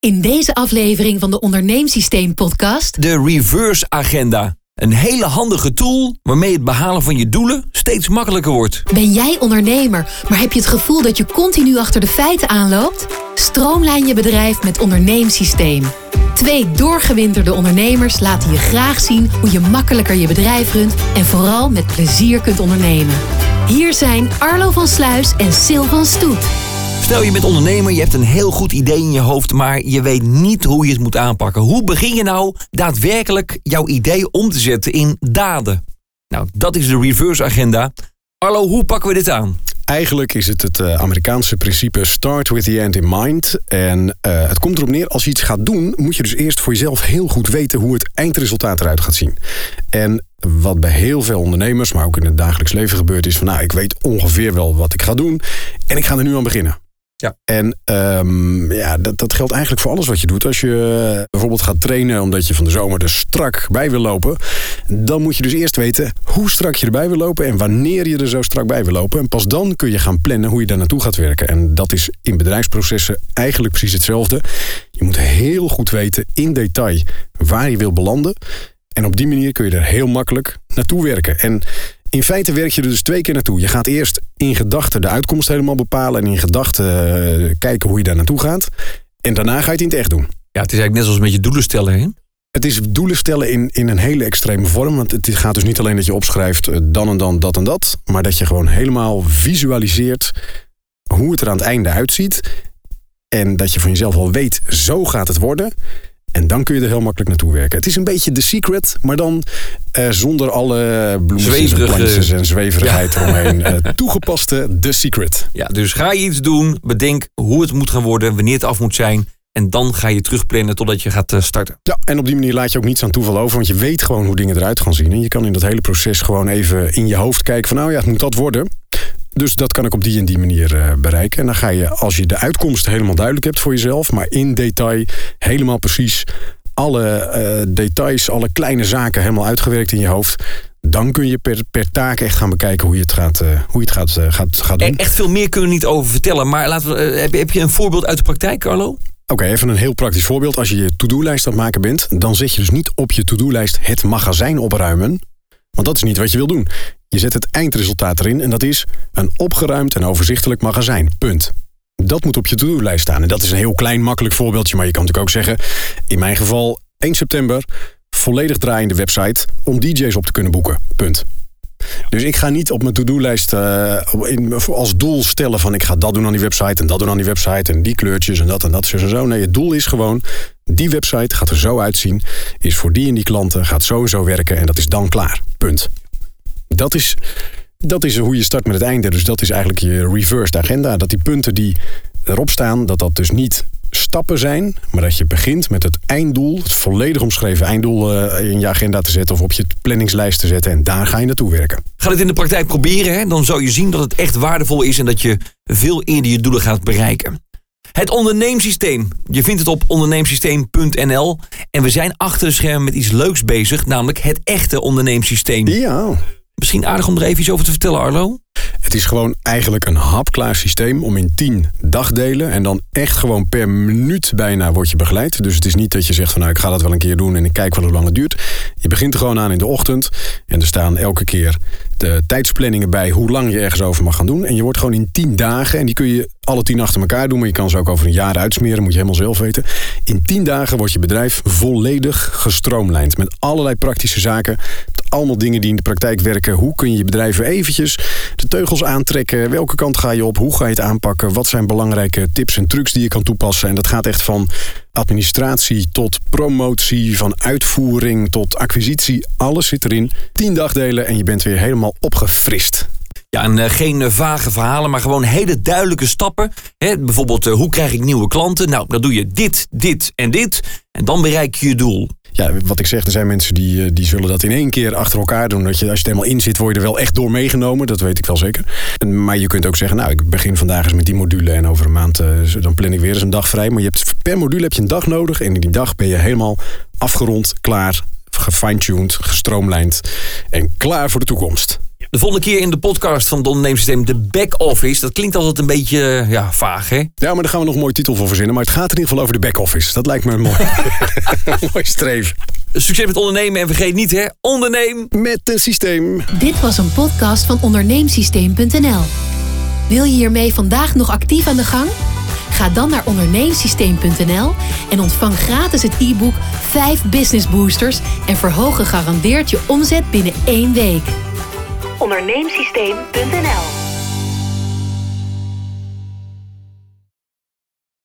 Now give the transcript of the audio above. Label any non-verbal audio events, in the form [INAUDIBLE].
In deze aflevering van de Onderneemsysteem podcast. De Reverse Agenda. Een hele handige tool waarmee het behalen van je doelen steeds makkelijker wordt. Ben jij ondernemer, maar heb je het gevoel dat je continu achter de feiten aanloopt? Stroomlijn je bedrijf met Onderneemsysteem. Twee doorgewinterde ondernemers laten je graag zien hoe je makkelijker je bedrijf runt en vooral met plezier kunt ondernemen. Hier zijn Arlo van Sluis en Sil van Stoet. Stel je bent ondernemer, je hebt een heel goed idee in je hoofd, maar je weet niet hoe je het moet aanpakken. Hoe begin je nou daadwerkelijk jouw idee om te zetten in daden? Nou, dat is de reverse agenda. Arlo, hoe pakken we dit aan? Eigenlijk is het het uh, Amerikaanse principe start with the end in mind. En uh, het komt erop neer, als je iets gaat doen, moet je dus eerst voor jezelf heel goed weten hoe het eindresultaat eruit gaat zien. En wat bij heel veel ondernemers, maar ook in het dagelijks leven gebeurt, is van nou, ik weet ongeveer wel wat ik ga doen en ik ga er nu aan beginnen. Ja. En um, ja, dat, dat geldt eigenlijk voor alles wat je doet. Als je bijvoorbeeld gaat trainen omdat je van de zomer er strak bij wil lopen, dan moet je dus eerst weten hoe strak je erbij wil lopen en wanneer je er zo strak bij wil lopen. En pas dan kun je gaan plannen hoe je daar naartoe gaat werken. En dat is in bedrijfsprocessen eigenlijk precies hetzelfde. Je moet heel goed weten in detail waar je wil belanden. En op die manier kun je er heel makkelijk naartoe werken. En in feite werk je er dus twee keer naartoe. Je gaat eerst in gedachten de uitkomst helemaal bepalen. En in gedachten uh, kijken hoe je daar naartoe gaat. En daarna ga je het in het echt doen. Ja, het is eigenlijk net zoals met je doelen stellen. Hè? Het is doelen stellen in, in een hele extreme vorm. Want het gaat dus niet alleen dat je opschrijft uh, dan en dan dat en dat. Maar dat je gewoon helemaal visualiseert hoe het er aan het einde uitziet. En dat je van jezelf al weet, zo gaat het worden. En dan kun je er heel makkelijk naartoe werken. Het is een beetje de secret, maar dan uh, zonder alle bloemetjes en plantjes en zweverigheid ja. [LAUGHS] eromheen. Uh, toegepaste The Secret. Ja, dus ga je iets doen, bedenk hoe het moet gaan worden, wanneer het af moet zijn. En dan ga je terugplannen totdat je gaat starten. Ja, en op die manier laat je ook niets aan toeval over. Want je weet gewoon hoe dingen eruit gaan zien. En je kan in dat hele proces gewoon even in je hoofd kijken van... nou ja, het moet dat worden. Dus dat kan ik op die en die manier uh, bereiken. En dan ga je, als je de uitkomst helemaal duidelijk hebt voor jezelf... maar in detail helemaal precies alle uh, details, alle kleine zaken helemaal uitgewerkt in je hoofd... dan kun je per, per taak echt gaan bekijken hoe je het gaat, uh, hoe je het gaat, gaat, gaat doen. Echt veel meer kunnen we niet over vertellen. Maar laten we, heb, heb je een voorbeeld uit de praktijk, Carlo? Oké, okay, even een heel praktisch voorbeeld. Als je je to-do-lijst aan het maken bent... dan zet je dus niet op je to-do-lijst het magazijn opruimen... Want dat is niet wat je wil doen. Je zet het eindresultaat erin en dat is een opgeruimd en overzichtelijk magazijn. Punt. Dat moet op je to-do-lijst staan. En dat is een heel klein, makkelijk voorbeeldje. Maar je kan natuurlijk ook zeggen, in mijn geval 1 september... volledig draaiende website om DJ's op te kunnen boeken. Punt. Dus ik ga niet op mijn to-do-lijst uh, als doel stellen van ik ga dat doen aan die website en dat doen aan die website en die kleurtjes en dat en dat en zo. Nee, het doel is gewoon die website gaat er zo uitzien, is voor die en die klanten, gaat zo en zo werken en dat is dan klaar. Punt. Dat is, dat is hoe je start met het einde. Dus dat is eigenlijk je reversed agenda. Dat die punten die erop staan, dat dat dus niet stappen zijn, maar dat je begint met het einddoel, het volledig omschreven einddoel uh, in je agenda te zetten of op je planningslijst te zetten en daar ga je naartoe werken. Ga het in de praktijk proberen, hè? dan zal je zien dat het echt waardevol is en dat je veel eerder je doelen gaat bereiken. Het onderneemsysteem. Je vindt het op onderneemsysteem.nl. En we zijn achter de schermen met iets leuks bezig, namelijk het echte onderneemsysteem. Ja. Misschien aardig om er even iets over te vertellen, Arlo? Het is gewoon eigenlijk een hapklaar systeem om in 10 dagdelen en dan echt gewoon per minuut bijna word je begeleid. Dus het is niet dat je zegt van nou ik ga dat wel een keer doen en ik kijk wel hoe lang het duurt. Je begint er gewoon aan in de ochtend en er staan elke keer de tijdsplanningen bij hoe lang je ergens over mag gaan doen. En je wordt gewoon in 10 dagen, en die kun je alle 10 achter elkaar doen, maar je kan ze ook over een jaar uitsmeren, moet je helemaal zelf weten. In 10 dagen wordt je bedrijf volledig gestroomlijnd met allerlei praktische zaken allemaal dingen die in de praktijk werken. Hoe kun je je bedrijven eventjes de teugels aantrekken? Welke kant ga je op? Hoe ga je het aanpakken? Wat zijn belangrijke tips en trucs die je kan toepassen? En dat gaat echt van administratie tot promotie, van uitvoering tot acquisitie. Alles zit erin. Tien dagdelen en je bent weer helemaal opgefrist. Ja, en uh, geen uh, vage verhalen, maar gewoon hele duidelijke stappen. Hè, bijvoorbeeld, uh, hoe krijg ik nieuwe klanten? Nou, dan doe je dit, dit en dit. En dan bereik je je doel ja, wat ik zeg, er zijn mensen die, eh, die zullen dat in één keer achter elkaar doen. Dat je, als je er helemaal in zit, word je er wel echt door meegenomen. Dat weet ik wel zeker. Maar je kunt ook zeggen, nou, ik begin vandaag eens met die module en over een maand uh, dan plan ik weer eens een dag vrij. Maar je hebt, per module heb je een dag nodig en in die dag ben je helemaal afgerond, klaar, gefine-tuned, gestroomlijnd en klaar voor de toekomst. De volgende keer in de podcast van het ondernemersysteem, de back-office. Dat klinkt altijd een beetje eh, ja, vaag, hè? Ja, maar daar gaan we nog een mooie titel voor verzinnen. Maar het gaat in ieder geval over de back-office. Dat lijkt me een mooi, [LAUGHS] mooi streven. Succes met ondernemen en vergeet niet, hè? Onderneem met een systeem. Dit was een podcast van onderneemsysteem.nl. Wil je hiermee vandaag nog actief aan de gang? Ga dan naar onderneemsysteem.nl en ontvang gratis het e-book 5 Business Boosters en verhoog gegarandeerd je omzet binnen één week. Onderneemsysteem.nl